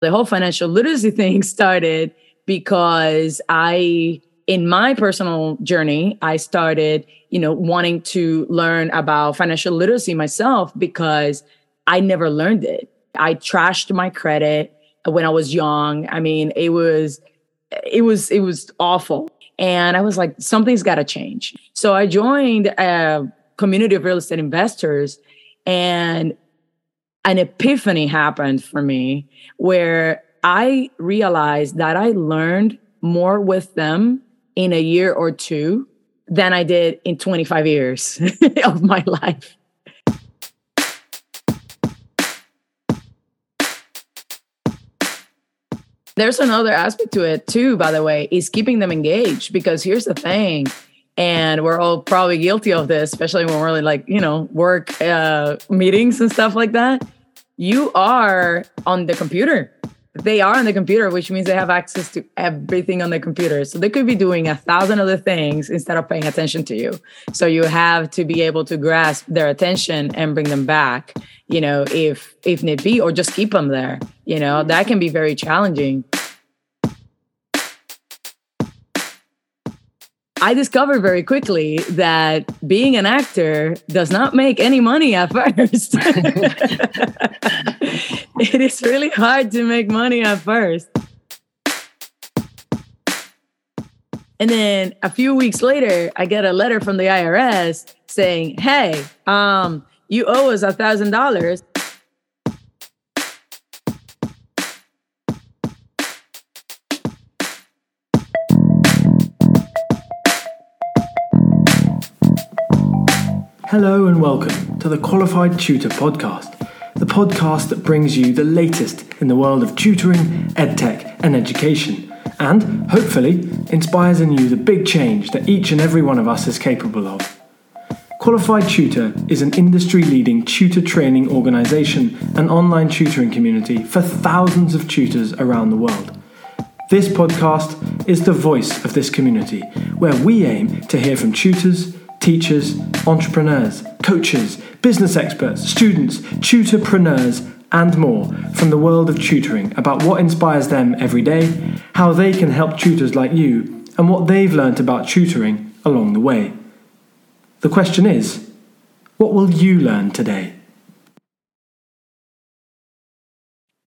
The whole financial literacy thing started because I, in my personal journey, I started, you know, wanting to learn about financial literacy myself because I never learned it. I trashed my credit when I was young. I mean, it was, it was, it was awful. And I was like, something's got to change. So I joined a community of real estate investors and an epiphany happened for me where I realized that I learned more with them in a year or two than I did in 25 years of my life. There's another aspect to it too, by the way, is keeping them engaged because here's the thing and we're all probably guilty of this especially when we're like you know work uh, meetings and stuff like that. You are on the computer. They are on the computer which means they have access to everything on the computer. So they could be doing a thousand other things instead of paying attention to you. So you have to be able to grasp their attention and bring them back you know if if need be or just keep them there. You know that can be very challenging I discovered very quickly that being an actor does not make any money at first. it is really hard to make money at first. And then a few weeks later, I get a letter from the IRS saying, "Hey, um, you owe us a thousand dollars." Hello and welcome to the Qualified Tutor Podcast, the podcast that brings you the latest in the world of tutoring, edtech, and education, and hopefully inspires in you the big change that each and every one of us is capable of. Qualified Tutor is an industry leading tutor training organisation and online tutoring community for thousands of tutors around the world. This podcast is the voice of this community, where we aim to hear from tutors teachers, entrepreneurs, coaches, business experts, students, tutorpreneurs, and more from the world of tutoring about what inspires them every day, how they can help tutors like you, and what they've learnt about tutoring along the way. The question is what will you learn today?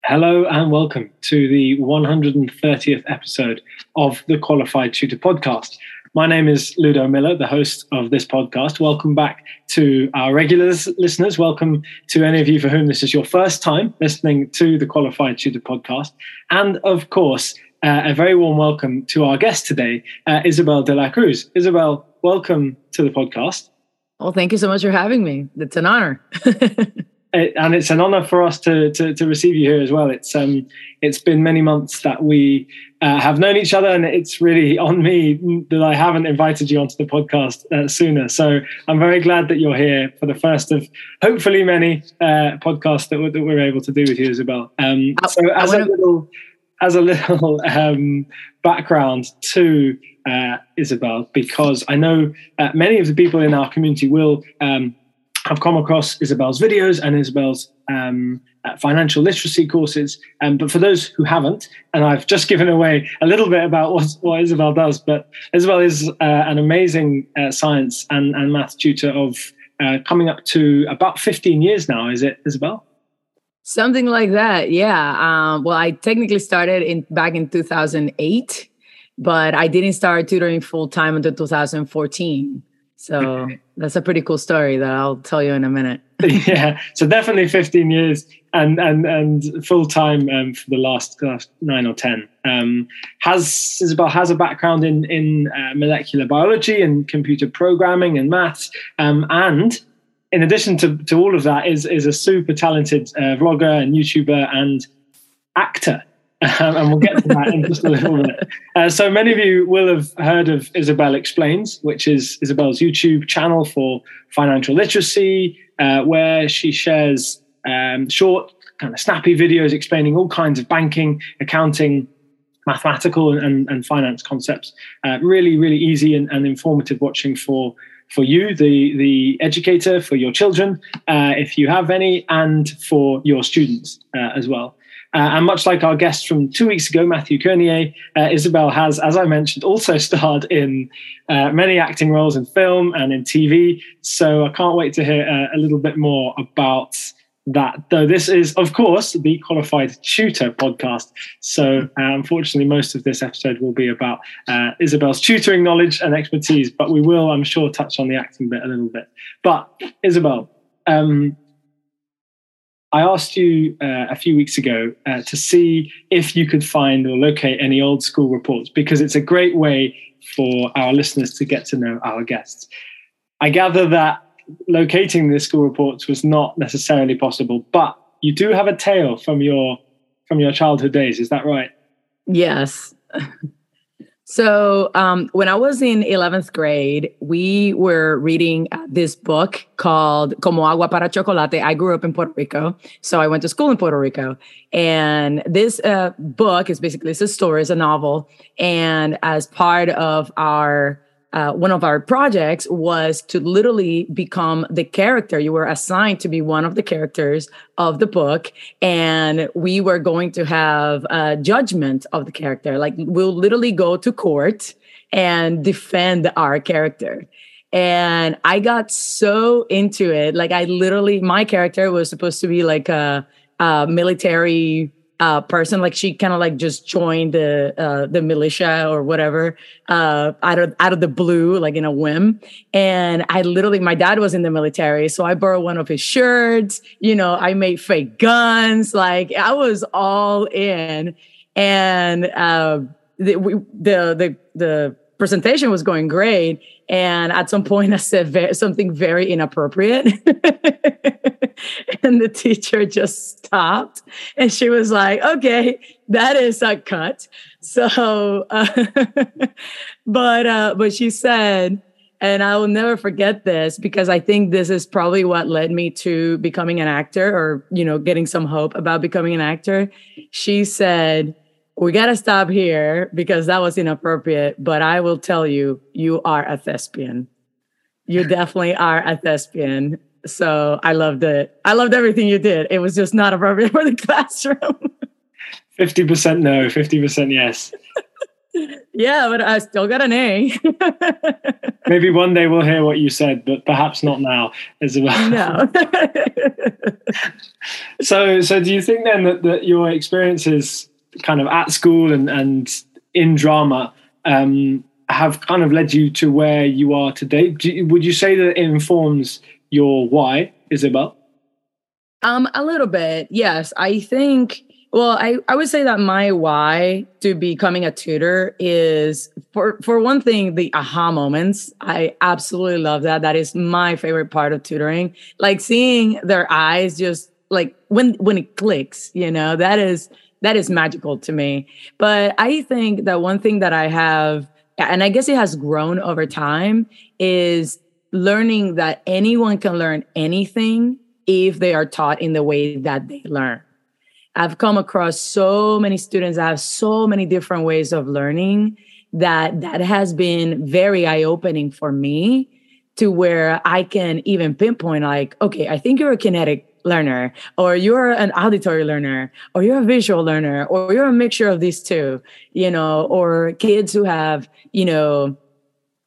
Hello and welcome to the 130th episode of the Qualified Tutor Podcast. My name is Ludo Miller, the host of this podcast. Welcome back to our regular listeners. Welcome to any of you for whom this is your first time listening to the Qualified Tutor podcast. And of course, uh, a very warm welcome to our guest today, uh, Isabel de la Cruz. Isabel, welcome to the podcast. Well, thank you so much for having me. It's an honor. it, and it's an honor for us to, to, to receive you here as well. It's um it's been many months that we uh, have known each other, and it's really on me that I haven't invited you onto the podcast uh, sooner. So I'm very glad that you're here for the first of hopefully many uh, podcasts that we're, that we're able to do with you, Isabel. Um, so as a little as a little um, background to uh, Isabel, because I know uh, many of the people in our community will um, have come across Isabel's videos and Isabel's um, uh, financial literacy courses. Um, but for those who haven't, and I've just given away a little bit about what, what Isabel does, but Isabel is uh, an amazing uh, science and, and math tutor of uh, coming up to about 15 years now, is it, Isabel? Something like that, yeah. Um, well, I technically started in back in 2008, but I didn't start tutoring full time until 2014. So that's a pretty cool story that I'll tell you in a minute. yeah, so definitely 15 years and and and full time um, for the last, last nine or ten. Um, has Isabel has a background in in uh, molecular biology and computer programming and maths, um, and in addition to, to all of that, is is a super talented uh, vlogger and YouTuber and actor. Um, and we'll get to that in just a little bit. Uh, so many of you will have heard of Isabel Explains, which is Isabel's YouTube channel for financial literacy, uh, where she shares um, short, kind of snappy videos explaining all kinds of banking, accounting, mathematical, and, and finance concepts. Uh, really, really easy and, and, informative watching for for you, the the educator, for your children, uh, if you have any, and for your students uh, as well. Uh, and much like our guest from two weeks ago, Matthew Kernier, uh, Isabel has, as I mentioned, also starred in uh, many acting roles in film and in TV. So I can't wait to hear uh, a little bit more about that. Though this is, of course, the Qualified Tutor podcast. So uh, unfortunately, most of this episode will be about uh, Isabel's tutoring knowledge and expertise, but we will, I'm sure, touch on the acting bit a little bit. But Isabel, um, I asked you uh, a few weeks ago uh, to see if you could find or locate any old school reports because it's a great way for our listeners to get to know our guests. I gather that locating the school reports was not necessarily possible, but you do have a tale from your from your childhood days. Is that right? Yes. So, um, when I was in 11th grade, we were reading this book called Como Agua para Chocolate. I grew up in Puerto Rico, so I went to school in Puerto Rico. And this uh, book is basically it's a story, it's a novel. And as part of our uh, one of our projects was to literally become the character. You were assigned to be one of the characters of the book, and we were going to have a judgment of the character. Like we'll literally go to court and defend our character. And I got so into it. Like I literally, my character was supposed to be like a, a military uh, person. Like she kind of like just joined the uh, the militia or whatever uh, out of out of the blue, like in a whim. And I literally, my dad was in the military, so I borrowed one of his shirts. You know, I made fake guns. Like I was all in. And uh, the, we, the the the presentation was going great. And at some point, I said something very inappropriate. and the teacher just stopped and she was like, okay, that is a cut. So, uh, but, uh, but she said, and I will never forget this because I think this is probably what led me to becoming an actor or, you know, getting some hope about becoming an actor. She said, we got to stop here because that was inappropriate. But I will tell you, you are a thespian. You definitely are a thespian. So I loved it. I loved everything you did. It was just not appropriate for the classroom. 50% no, 50% yes. yeah, but I still got an A. Maybe one day we'll hear what you said, but perhaps not now, Isabel. No. so, so do you think then that, that your experiences kind of at school and, and in drama um, have kind of led you to where you are today. You, would you say that it informs your why, Isabel? Um, a little bit, yes. I think. Well, I, I would say that my why to becoming a tutor is for for one thing the aha moments. I absolutely love that. That is my favorite part of tutoring. Like seeing their eyes just like when when it clicks, you know, that is that is magical to me. But I think that one thing that I have, and I guess it has grown over time, is learning that anyone can learn anything if they are taught in the way that they learn. I've come across so many students that have so many different ways of learning that that has been very eye-opening for me to where I can even pinpoint like, okay, I think you're a kinetic learner or you're an auditory learner or you're a visual learner or you're a mixture of these two you know or kids who have you know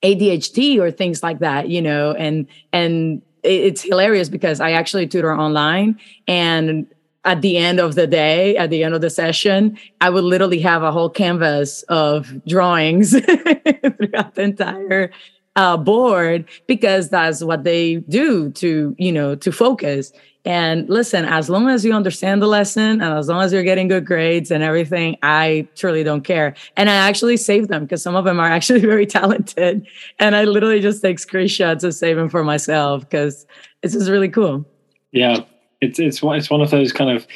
ADHD or things like that you know and and it's hilarious because I actually tutor online and at the end of the day, at the end of the session, I would literally have a whole canvas of drawings throughout the entire uh, board because that's what they do to, you know, to focus. And listen, as long as you understand the lesson and as long as you're getting good grades and everything, I truly don't care. And I actually save them because some of them are actually very talented. And I literally just take screenshots to save them for myself because it's just really cool. Yeah. It's, it's, it's one of those kind of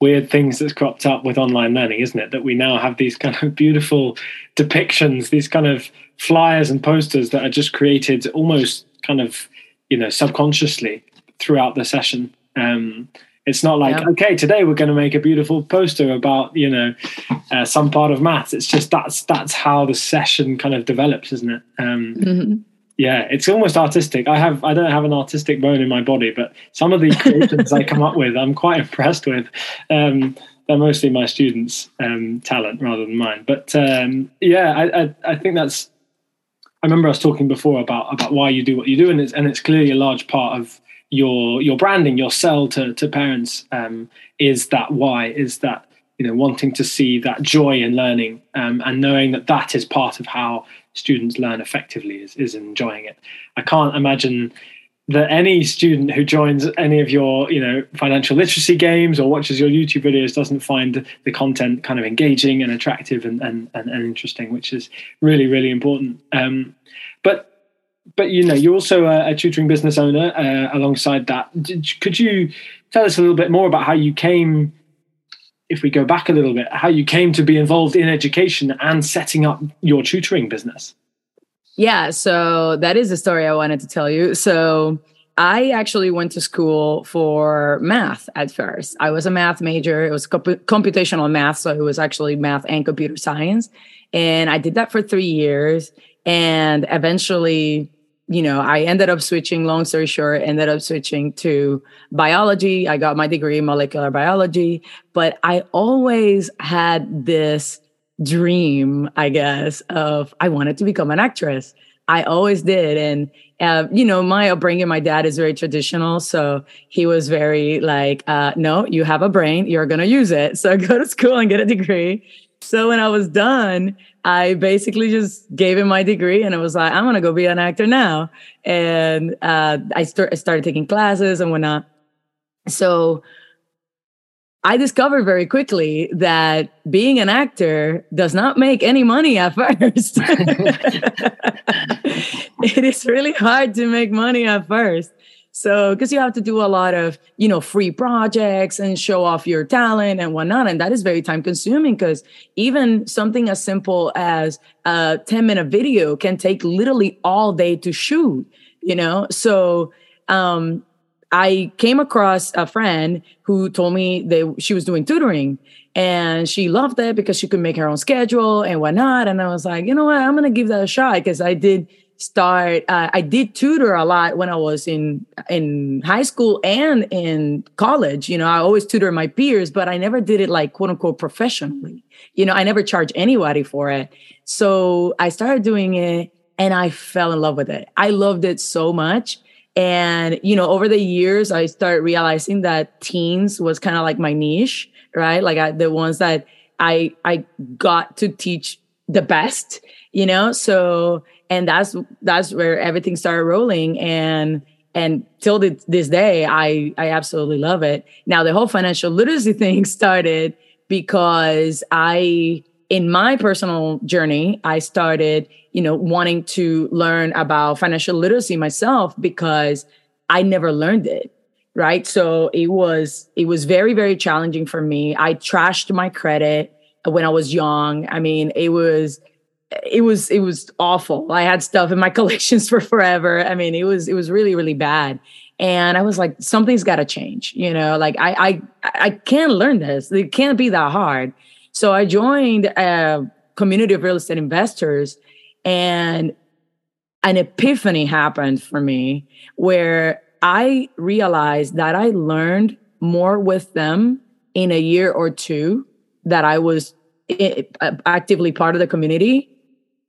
weird things that's cropped up with online learning, isn't it? That we now have these kind of beautiful depictions, these kind of flyers and posters that are just created almost kind of, you know, subconsciously throughout the session. Um, it's not like yeah. okay, today we're going to make a beautiful poster about you know uh, some part of maths. It's just that's that's how the session kind of develops, isn't it? Um, mm-hmm. Yeah, it's almost artistic. I have I don't have an artistic bone in my body, but some of the creations I come up with, I'm quite impressed with. Um, they're mostly my students' um, talent rather than mine. But um, yeah, I, I, I think that's. I remember us talking before about about why you do what you do, and it's and it's clearly a large part of your your branding, your sell to to parents um, is that why is that you know wanting to see that joy in learning um, and knowing that that is part of how students learn effectively is is enjoying it. I can't imagine that any student who joins any of your you know financial literacy games or watches your youtube videos doesn't find the content kind of engaging and attractive and and, and, and interesting which is really really important um, but but you know you're also a, a tutoring business owner uh, alongside that Did, could you tell us a little bit more about how you came if we go back a little bit how you came to be involved in education and setting up your tutoring business yeah, so that is a story I wanted to tell you. So I actually went to school for math at first. I was a math major. It was comp- computational math, so it was actually math and computer science. And I did that for three years. And eventually, you know, I ended up switching, long story short, ended up switching to biology. I got my degree in molecular biology, but I always had this dream, I guess, of I wanted to become an actress. I always did. And, uh, you know, my upbringing, my dad is very traditional. So he was very like, uh, no, you have a brain, you're going to use it. So go to school and get a degree. So when I was done, I basically just gave him my degree and I was like, I'm going to go be an actor now. And uh, I, start, I started taking classes and whatnot. So I discovered very quickly that being an actor does not make any money at first. it is really hard to make money at first. So, because you have to do a lot of, you know, free projects and show off your talent and whatnot. And that is very time consuming because even something as simple as a 10 minute video can take literally all day to shoot, you know? So, um, I came across a friend who told me that she was doing tutoring and she loved it because she could make her own schedule and whatnot. And I was like, you know what, I'm gonna give that a shot because I did start. Uh, I did tutor a lot when I was in in high school and in college. You know, I always tutor my peers, but I never did it like quote unquote professionally. You know, I never charged anybody for it. So I started doing it and I fell in love with it. I loved it so much and, you know, over the years, I started realizing that teens was kind of like my niche, right? Like I, the ones that I, I got to teach the best, you know? So, and that's, that's where everything started rolling. And, and till this day, I, I absolutely love it. Now, the whole financial literacy thing started because I, in my personal journey, I started, you know, wanting to learn about financial literacy myself because I never learned it. Right. So it was, it was very, very challenging for me. I trashed my credit when I was young. I mean, it was, it was, it was awful. I had stuff in my collections for forever. I mean, it was, it was really, really bad. And I was like, something's got to change. You know, like I, I, I can't learn this. It can't be that hard. So I joined a community of real estate investors and an epiphany happened for me where I realized that I learned more with them in a year or two that I was eh, eh, actively part of the community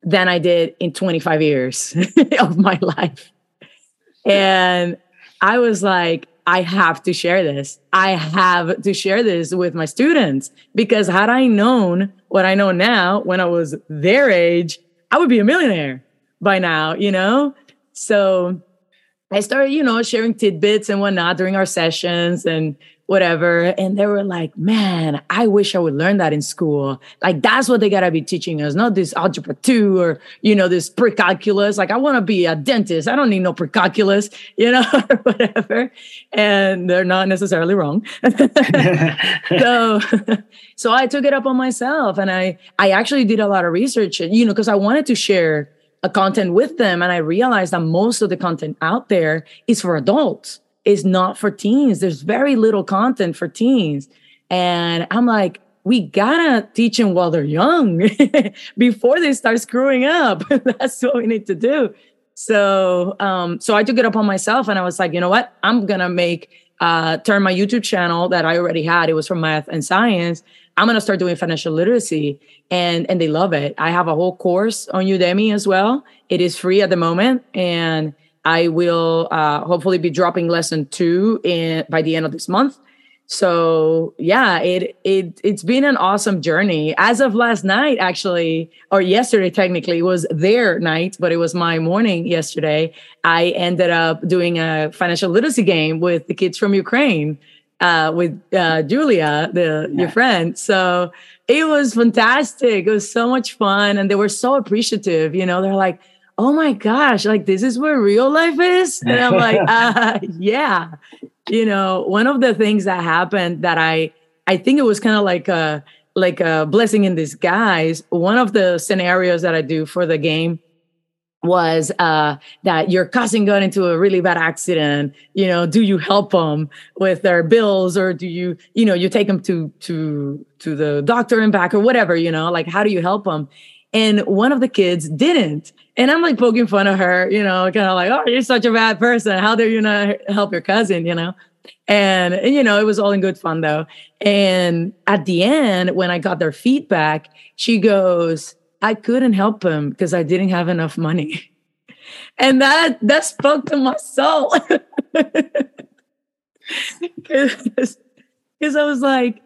than I did in 25 years of my life. And I was like, I have to share this. I have to share this with my students because had I known what I know now when I was their age, I would be a millionaire by now, you know? So I started, you know, sharing tidbits and whatnot during our sessions and whatever. And they were like, man, I wish I would learn that in school. Like, that's what they got to be teaching us, not this algebra two or, you know, this pre-calculus. Like, I want to be a dentist. I don't need no pre-calculus, you know, whatever. And they're not necessarily wrong. so, so I took it up on myself and I, I actually did a lot of research, you know, because I wanted to share a content with them. And I realized that most of the content out there is for adults is not for teens. There's very little content for teens. And I'm like, we gotta teach them while they're young before they start screwing up. That's what we need to do. So, um, so I took it upon myself and I was like, you know what? I'm gonna make uh, turn my YouTube channel that I already had. It was from math and science. I'm gonna start doing financial literacy, and and they love it. I have a whole course on Udemy as well. It is free at the moment, and I will uh, hopefully be dropping lesson two in by the end of this month. So yeah, it it it's been an awesome journey. As of last night, actually, or yesterday, technically, it was their night, but it was my morning yesterday. I ended up doing a financial literacy game with the kids from Ukraine, uh, with uh, Julia, the yeah. your friend. So it was fantastic. It was so much fun, and they were so appreciative. You know, they're like oh my gosh, like this is where real life is? And I'm like, uh, yeah. You know, one of the things that happened that I I think it was kind of like a like a blessing in disguise. One of the scenarios that I do for the game was uh, that your cousin got into a really bad accident. You know, do you help them with their bills, or do you, you know, you take them to to to the doctor and back, or whatever? You know, like how do you help them? And one of the kids didn't. And I'm like poking fun of her, you know, kind of like, oh, you're such a bad person. How dare you not help your cousin, you know? And, and, you know, it was all in good fun though. And at the end, when I got their feedback, she goes, I couldn't help him because I didn't have enough money. And that that spoke to my soul. Because I was like,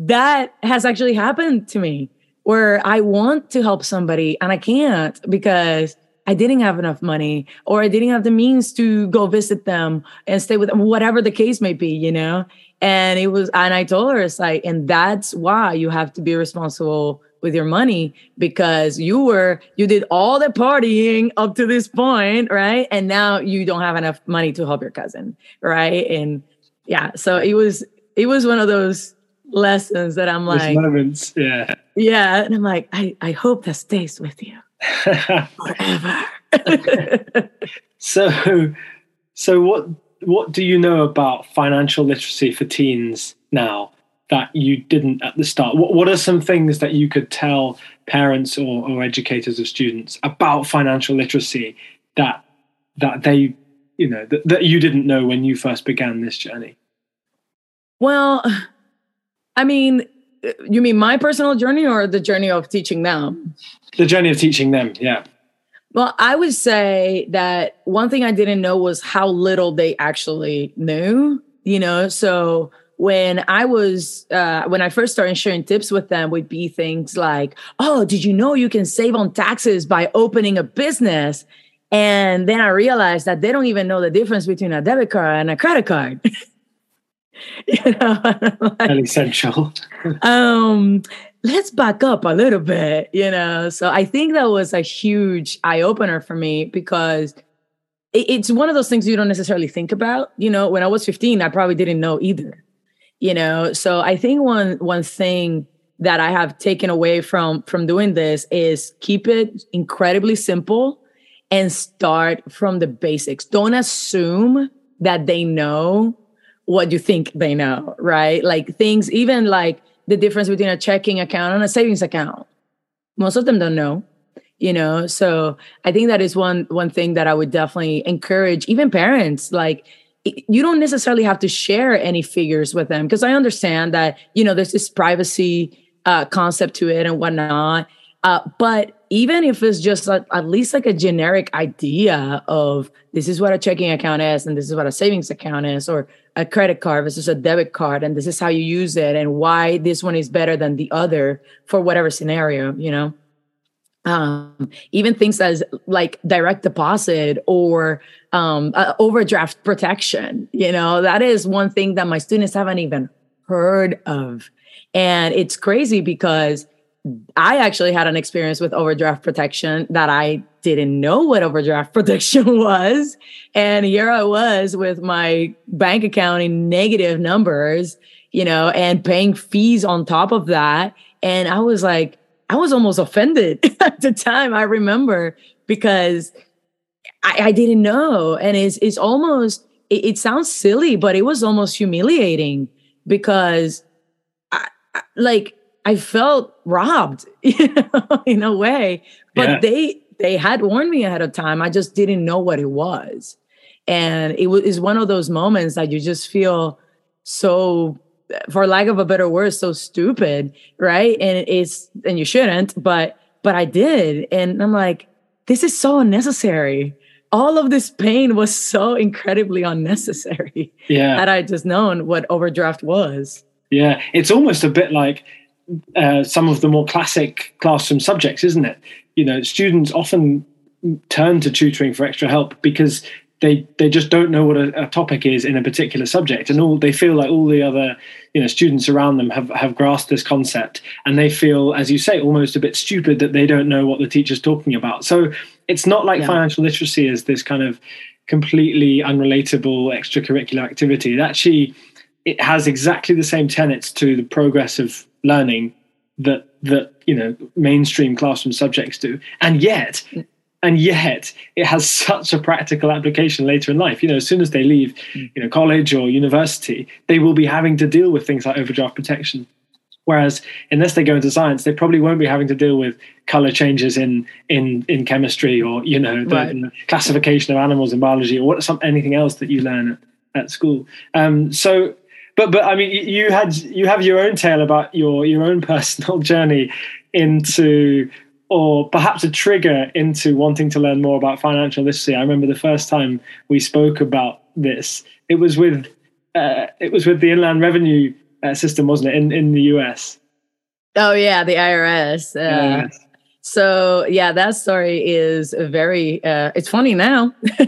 that has actually happened to me where I want to help somebody and I can't because I didn't have enough money or I didn't have the means to go visit them and stay with them, whatever the case may be, you know? And it was, and I told her, it's like, and that's why you have to be responsible with your money because you were, you did all the partying up to this point, right? And now you don't have enough money to help your cousin, right? And yeah, so it was, it was one of those lessons that I'm like, moments, yeah. Yeah. And I'm like, I, I hope that stays with you forever. so, so what, what do you know about financial literacy for teens now that you didn't at the start? What, what are some things that you could tell parents or, or educators of students about financial literacy that, that they, you know, that, that you didn't know when you first began this journey? Well, I mean, you mean my personal journey or the journey of teaching them? The journey of teaching them, yeah. Well, I would say that one thing I didn't know was how little they actually knew, you know? So when I was, uh, when I first started sharing tips with them, would be things like, oh, did you know you can save on taxes by opening a business? And then I realized that they don't even know the difference between a debit card and a credit card. you know, like, essential. um, let's back up a little bit, you know. So I think that was a huge eye opener for me because it, it's one of those things you don't necessarily think about. You know, when I was 15, I probably didn't know either. You know, so I think one one thing that I have taken away from from doing this is keep it incredibly simple and start from the basics. Don't assume that they know what you think they know, right? Like things, even like the difference between a checking account and a savings account. Most of them don't know, you know. So I think that is one one thing that I would definitely encourage even parents. Like you don't necessarily have to share any figures with them because I understand that you know there's this privacy uh, concept to it and whatnot. Uh, but even if it's just a, at least like a generic idea of this is what a checking account is and this is what a savings account is, or a credit card versus a debit card, and this is how you use it, and why this one is better than the other for whatever scenario, you know. Um, even things as like direct deposit or um, uh, overdraft protection, you know, that is one thing that my students haven't even heard of. And it's crazy because I actually had an experience with overdraft protection that I didn't know what overdraft protection was. And here I was with my bank account in negative numbers, you know, and paying fees on top of that. And I was like, I was almost offended at the time, I remember, because I, I didn't know. And it's, it's almost, it, it, sounds silly, but it was almost humiliating because I, I like, I felt robbed, you know, in a way. But yeah. they they had warned me ahead of time. I just didn't know what it was. And it is one of those moments that you just feel so, for lack of a better word, so stupid, right? And it's, and you shouldn't, but, but I did. And I'm like, this is so unnecessary. All of this pain was so incredibly unnecessary. Yeah. Had I just known what overdraft was. Yeah. It's almost a bit like uh, some of the more classic classroom subjects, isn't it? You know, students often turn to tutoring for extra help because they they just don't know what a, a, topic is in a particular subject and all they feel like all the other you know students around them have have grasped this concept and they feel as you say almost a bit stupid that they don't know what the teacher's talking about so it's not like yeah. financial literacy is this kind of completely unrelatable extracurricular activity it actually it has exactly the same tenets to the progress of learning that that you know mainstream classroom subjects do and yet and yet it has such a practical application later in life you know as soon as they leave mm. you know college or university they will be having to deal with things like overdraft protection whereas unless they go into science they probably won't be having to deal with color changes in in in chemistry or you know the, right. classification of animals in biology or what some anything else that you learn at, at school um, so but but i mean you had you have your own tale about your your own personal journey into or perhaps a trigger into wanting to learn more about financial literacy. I remember the first time we spoke about this. It was with uh, it was with the Inland Revenue uh, System, wasn't it, in in the US? Oh yeah, the IRS. Uh, yes. So yeah, that story is very. Uh, it's funny now,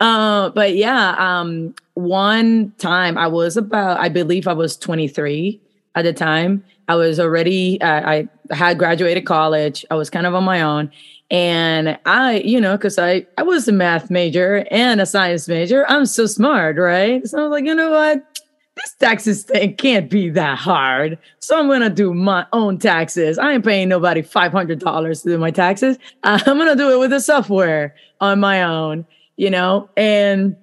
uh, but yeah. Um, one time I was about, I believe I was 23 at the time, I was already, uh, I had graduated college. I was kind of on my own. And I, you know, because I, I was a math major and a science major. I'm so smart, right? So I was like, you know what? This taxes thing can't be that hard. So I'm to do my own taxes. I ain't paying nobody $500 to do my taxes. I'm to do it with the software on my own, you know? And,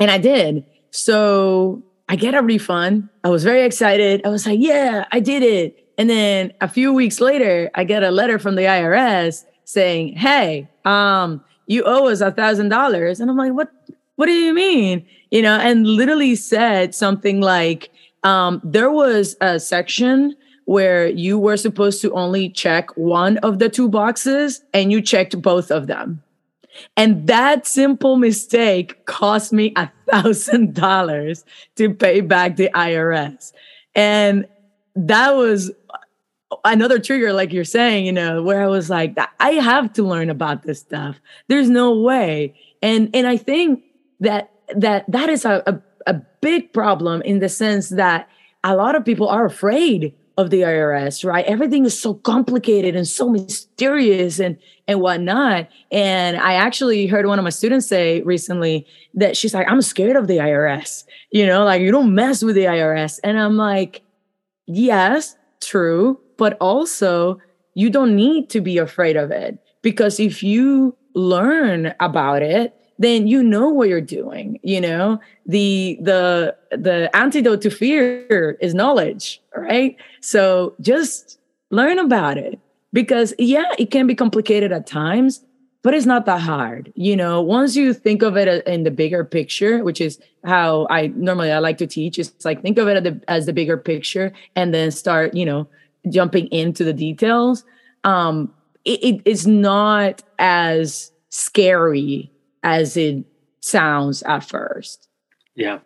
and I did. So I get a refund. I was very excited. I was like, yeah, I did it. And then a few weeks later, I get a letter from the IRS saying, hey, um, you owe us a thousand dollars. And I'm like, what, what do you mean? You know, and literally said something like, um, there was a section where you were supposed to only check one of the two boxes and you checked both of them. And that simple mistake cost me a thousand dollars to pay back the IRS. And that was another trigger, like you're saying, you know, where I was like, I have to learn about this stuff. There's no way. And and I think that that that is a, a, a big problem in the sense that a lot of people are afraid of the IRS, right? Everything is so complicated and so mysterious and and whatnot. And I actually heard one of my students say recently that she's like, I'm scared of the IRS. You know, like you don't mess with the IRS. And I'm like, yes, true. But also, you don't need to be afraid of it because if you learn about it, then you know what you're doing you know? The the the antidote to fear is knowledge right? So just learn about it because yeah it can be complicated at times but it's not that hard you know? Once you think of it in the bigger picture which is how i normally i like to teach it's like think of it as the, bigger picture and then start you know jumping into the details. Um it, it, it's not as scary as it sounds at first yeah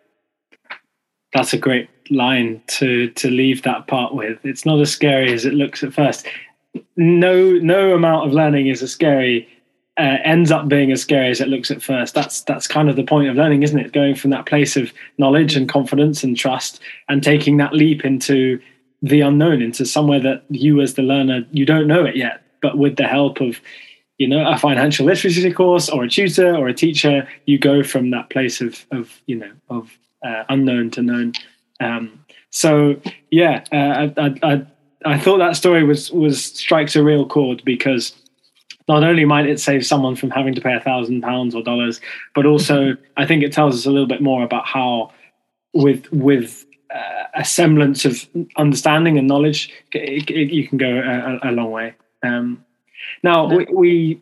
that's a great line to to leave that part with it's not as scary as it looks at first no no amount of learning is as scary uh, ends up being as scary as it looks at first. That's that's kind of the point of learning, isn't it? Going from that place of knowledge and confidence and trust, and taking that leap into the unknown, into somewhere that you, as the learner, you don't know it yet, but with the help of you know a financial literacy course or a tutor or a teacher, you go from that place of of you know of uh, unknown to known. Um, so yeah, uh, I, I, I thought that story was was strikes a real chord because not only might it save someone from having to pay a thousand pounds or dollars, but also I think it tells us a little bit more about how, with with uh, a semblance of understanding and knowledge, it, it, you can go a, a long way. Um, now we, we,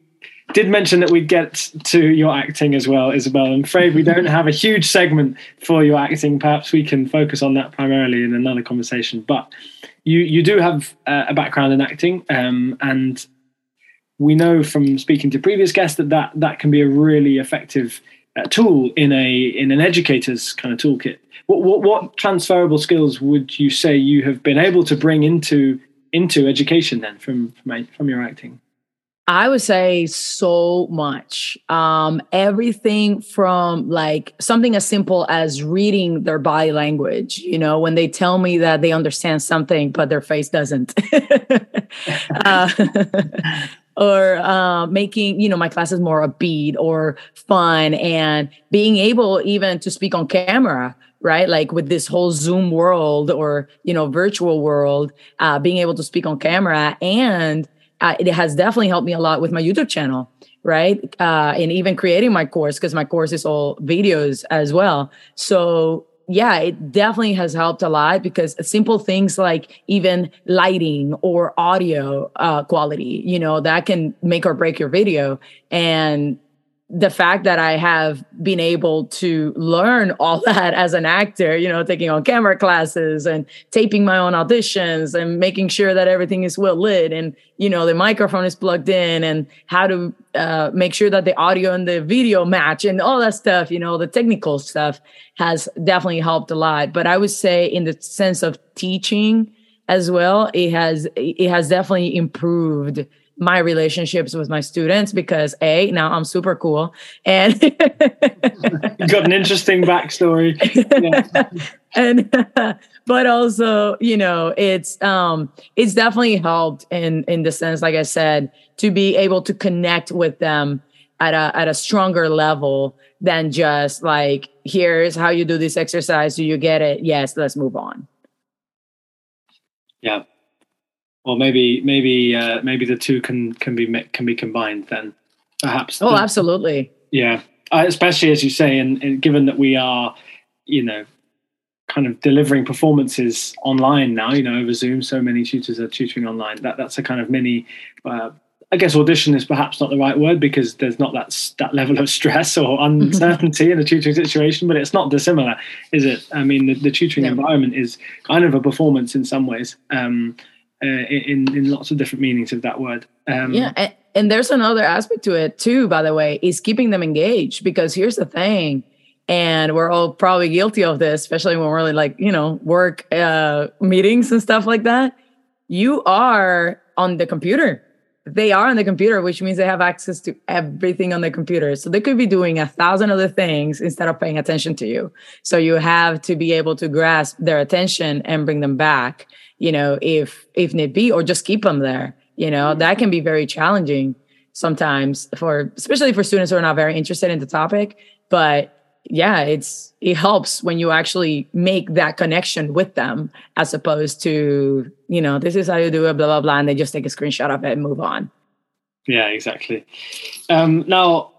did mention that we'd get to your acting as well, Isabel. I'm afraid we don't have a huge segment for your acting. Perhaps we can focus on that primarily in another conversation. But you you do have uh, a background in acting, um, and we know from speaking to previous guests that that, that can be a really effective uh, tool in a in an educator's kind of toolkit. What, what what transferable skills would you say you have been able to bring into into education then from from, my, from your acting? I would say so much. Um, everything from like something as simple as reading their body language, you know, when they tell me that they understand something, but their face doesn't. uh, or uh, making you know my classes more upbeat or fun and being able even to speak on camera right? Like with this whole zoom world or you know virtual world uh, being able to speak on camera and uh, it has definitely helped me a lot with my youtube channel right? Uh, and even creating my course because my course is all videos as well. So yeah, it definitely has helped a lot because simple things like even lighting or audio uh, quality, you know, that can make or break your video. And the fact that I have been able to learn all that as an actor, you know, taking on camera classes and taping my own auditions and making sure that everything is well lit and, you know, the microphone is plugged in and how to uh, make sure that the audio and the video match and all that stuff, you know, the technical stuff has definitely helped a lot. But I would say, in the sense of teaching as well, it has, it has definitely improved my relationships with my students because a now I'm super cool and got an interesting backstory. Yeah. and but also you know it's um it's definitely helped in in the sense like I said to be able to connect with them at a at a stronger level than just like here's how you do this exercise do you get it yes let's move on yeah or maybe maybe uh, maybe the two can can be can be combined then perhaps oh the, absolutely yeah uh, especially as you say and, and, given that we are you know kind of delivering performances online now you know over zoom so many tutors are tutoring online that that's a kind of mini uh, I guess audition is perhaps not the right word because there's not that that level of stress or uncertainty in a tutoring situation, but it's not dissimilar, is it? I mean, the, the tutoring yeah. environment is kind of a performance in some ways. Um, uh, in in lots of different meanings of that word. Um, yeah, and, and there's another aspect to it too. By the way, is keeping them engaged because here's the thing, and we're all probably guilty of this, especially when we're like you know work uh, meetings and stuff like that. You are on the computer. They are on the computer, which means they have access to everything on the computer. So they could be doing a thousand other things instead of paying attention to you. So you have to be able to grasp their attention and bring them back you know, if if need be, or just keep them there. You know, that can be very challenging sometimes for especially for students who are not very interested in the topic. But yeah, it's it helps when you actually make that connection with them as opposed to, you know, this is how you do it, blah, blah, blah, and they just take a screenshot of it and move on. Yeah, exactly. Um, now,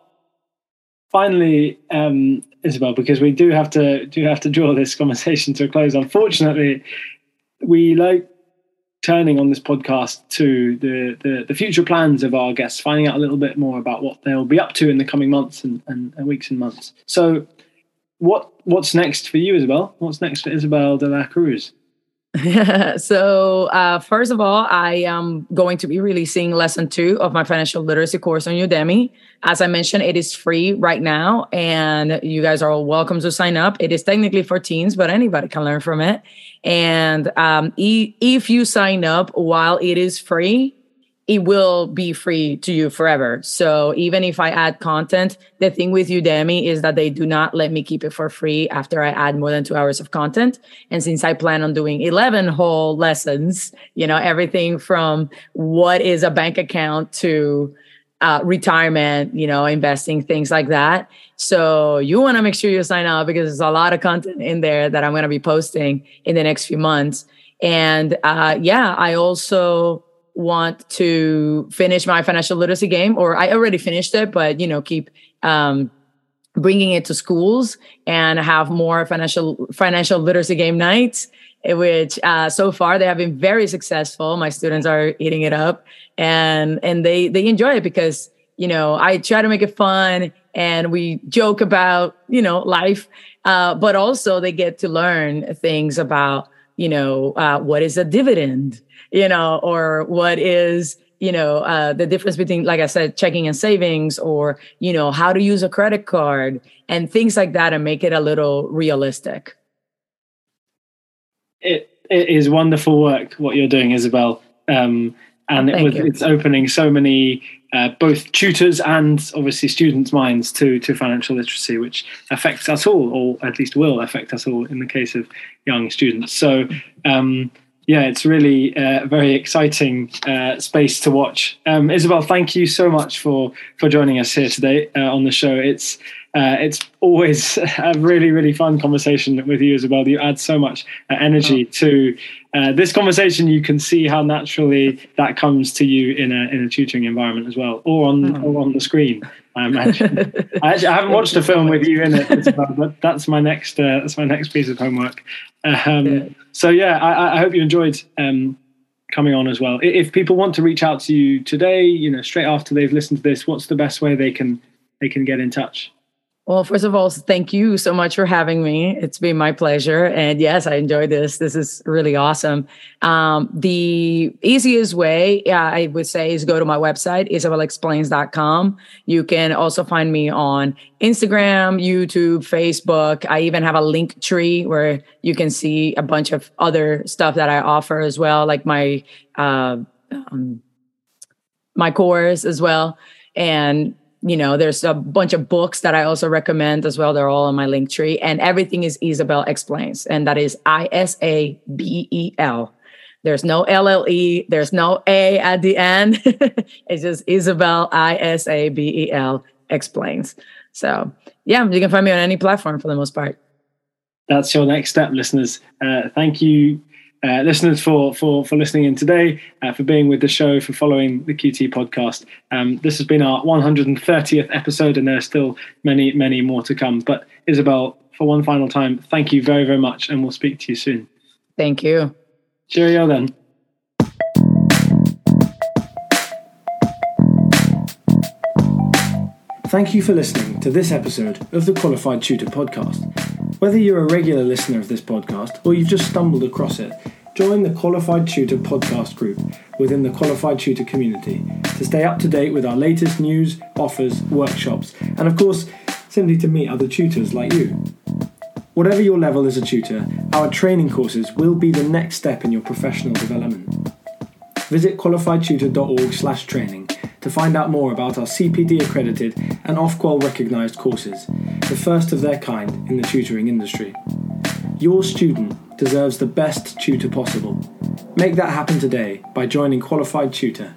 finally, um, Isabel, because we do have to do have to draw this conversation to a close. Unfortunately, we like turning on this podcast to the, the, the future plans of our guests, finding out a little bit more about what they'll be up to in the coming months and, and, and weeks and months. So, what what's next for you, Isabel? What's next for Isabel de la Cruz? so uh, first of all, I am going to be releasing lesson two of my financial literacy course on Udemy. As I mentioned, it is free right now, and you guys are all welcome to sign up. It is technically for teens, but anybody can learn from it. And um, e- if you sign up while it is free, it will be free to you forever. So even if I add content, the thing with Udemy is that they do not let me keep it for free after I add more than two hours of content. And since I plan on doing 11 whole lessons, you know, everything from what is a bank account to uh, retirement, you know, investing, things like that. So you want to make sure you sign up because there's a lot of content in there that I'm going to be posting in the next few months. And uh, yeah, I also want to finish my financial literacy game, or I already finished it, but you know, keep um, bringing it to schools and have more financial financial literacy game nights. Which uh, so far they have been very successful. My students are eating it up, and and they they enjoy it because you know, I try to make it fun and we joke about, you know, life. Uh, but also they get to learn things about, you know, uh, what is a dividend, you know, or what is, you know, uh, the difference between, like I said, checking and savings, or, you know, how to use a credit card and things like that and make it a little realistic. It, it is wonderful work what you're doing, Isabel. Um, and it was, it's opening so many uh, both tutors and obviously students' minds to to financial literacy, which affects us all, or at least will affect us all in the case of young students. So. Um, yeah, it's really a very exciting uh, space to watch. Um, Isabel, thank you so much for for joining us here today uh, on the show. It's uh, it's always a really, really fun conversation with you, Isabel. You add so much uh, energy oh. to uh, this conversation. You can see how naturally that comes to you in a in a tutoring environment as well, or on oh. or on the screen. I imagine. I, actually, I haven't watched a film with you in it, but that's my next uh, that's my next piece of homework. Um, yeah. So yeah, I, I, hope you enjoyed. Um, coming on as well if people want to reach out to you today you know straight after they've listened to this what's the best way they can they can get in touch well, first of all, thank you so much for having me. It's been my pleasure. And yes, I enjoyed this. This is really awesome. Um, the easiest way, yeah, I would say, is go to my website, isabelexplains.com. You can also find me on Instagram, YouTube, Facebook. I even have a Linktree where you can see a bunch of other stuff that I offer as well, like my uh, um, my course as well. And you know, there's a bunch of books that I also recommend as well. They're all on my Linktree. And everything is Isabel Explains. And that is I S A B E L. There's no L L E, there's no A at the end. it's just Isabel, I S A B E L Explains. So, yeah, you can find me on any platform for the most part. That's your next step, listeners. Uh, thank you uh, listeners for for for listening in today, uh, for being with the show, for following the QT podcast. Um, this has been our 130th episode, and there are still many many more to come. But Isabel, for one final time, thank you very very much, and we'll speak to you soon. Thank you. Cheerio then. Thank you for listening to this episode of the Qualified Tutor Podcast. Whether you're a regular listener of this podcast or you've just stumbled across it, join the Qualified Tutor podcast group within the Qualified Tutor community to stay up to date with our latest news, offers, workshops, and of course, simply to meet other tutors like you. Whatever your level as a tutor, our training courses will be the next step in your professional development. Visit qualifiedtutor.org/training to find out more about our CPD accredited and Ofqual recognised courses, the first of their kind in the tutoring industry. Your student deserves the best tutor possible. Make that happen today by joining Qualified Tutor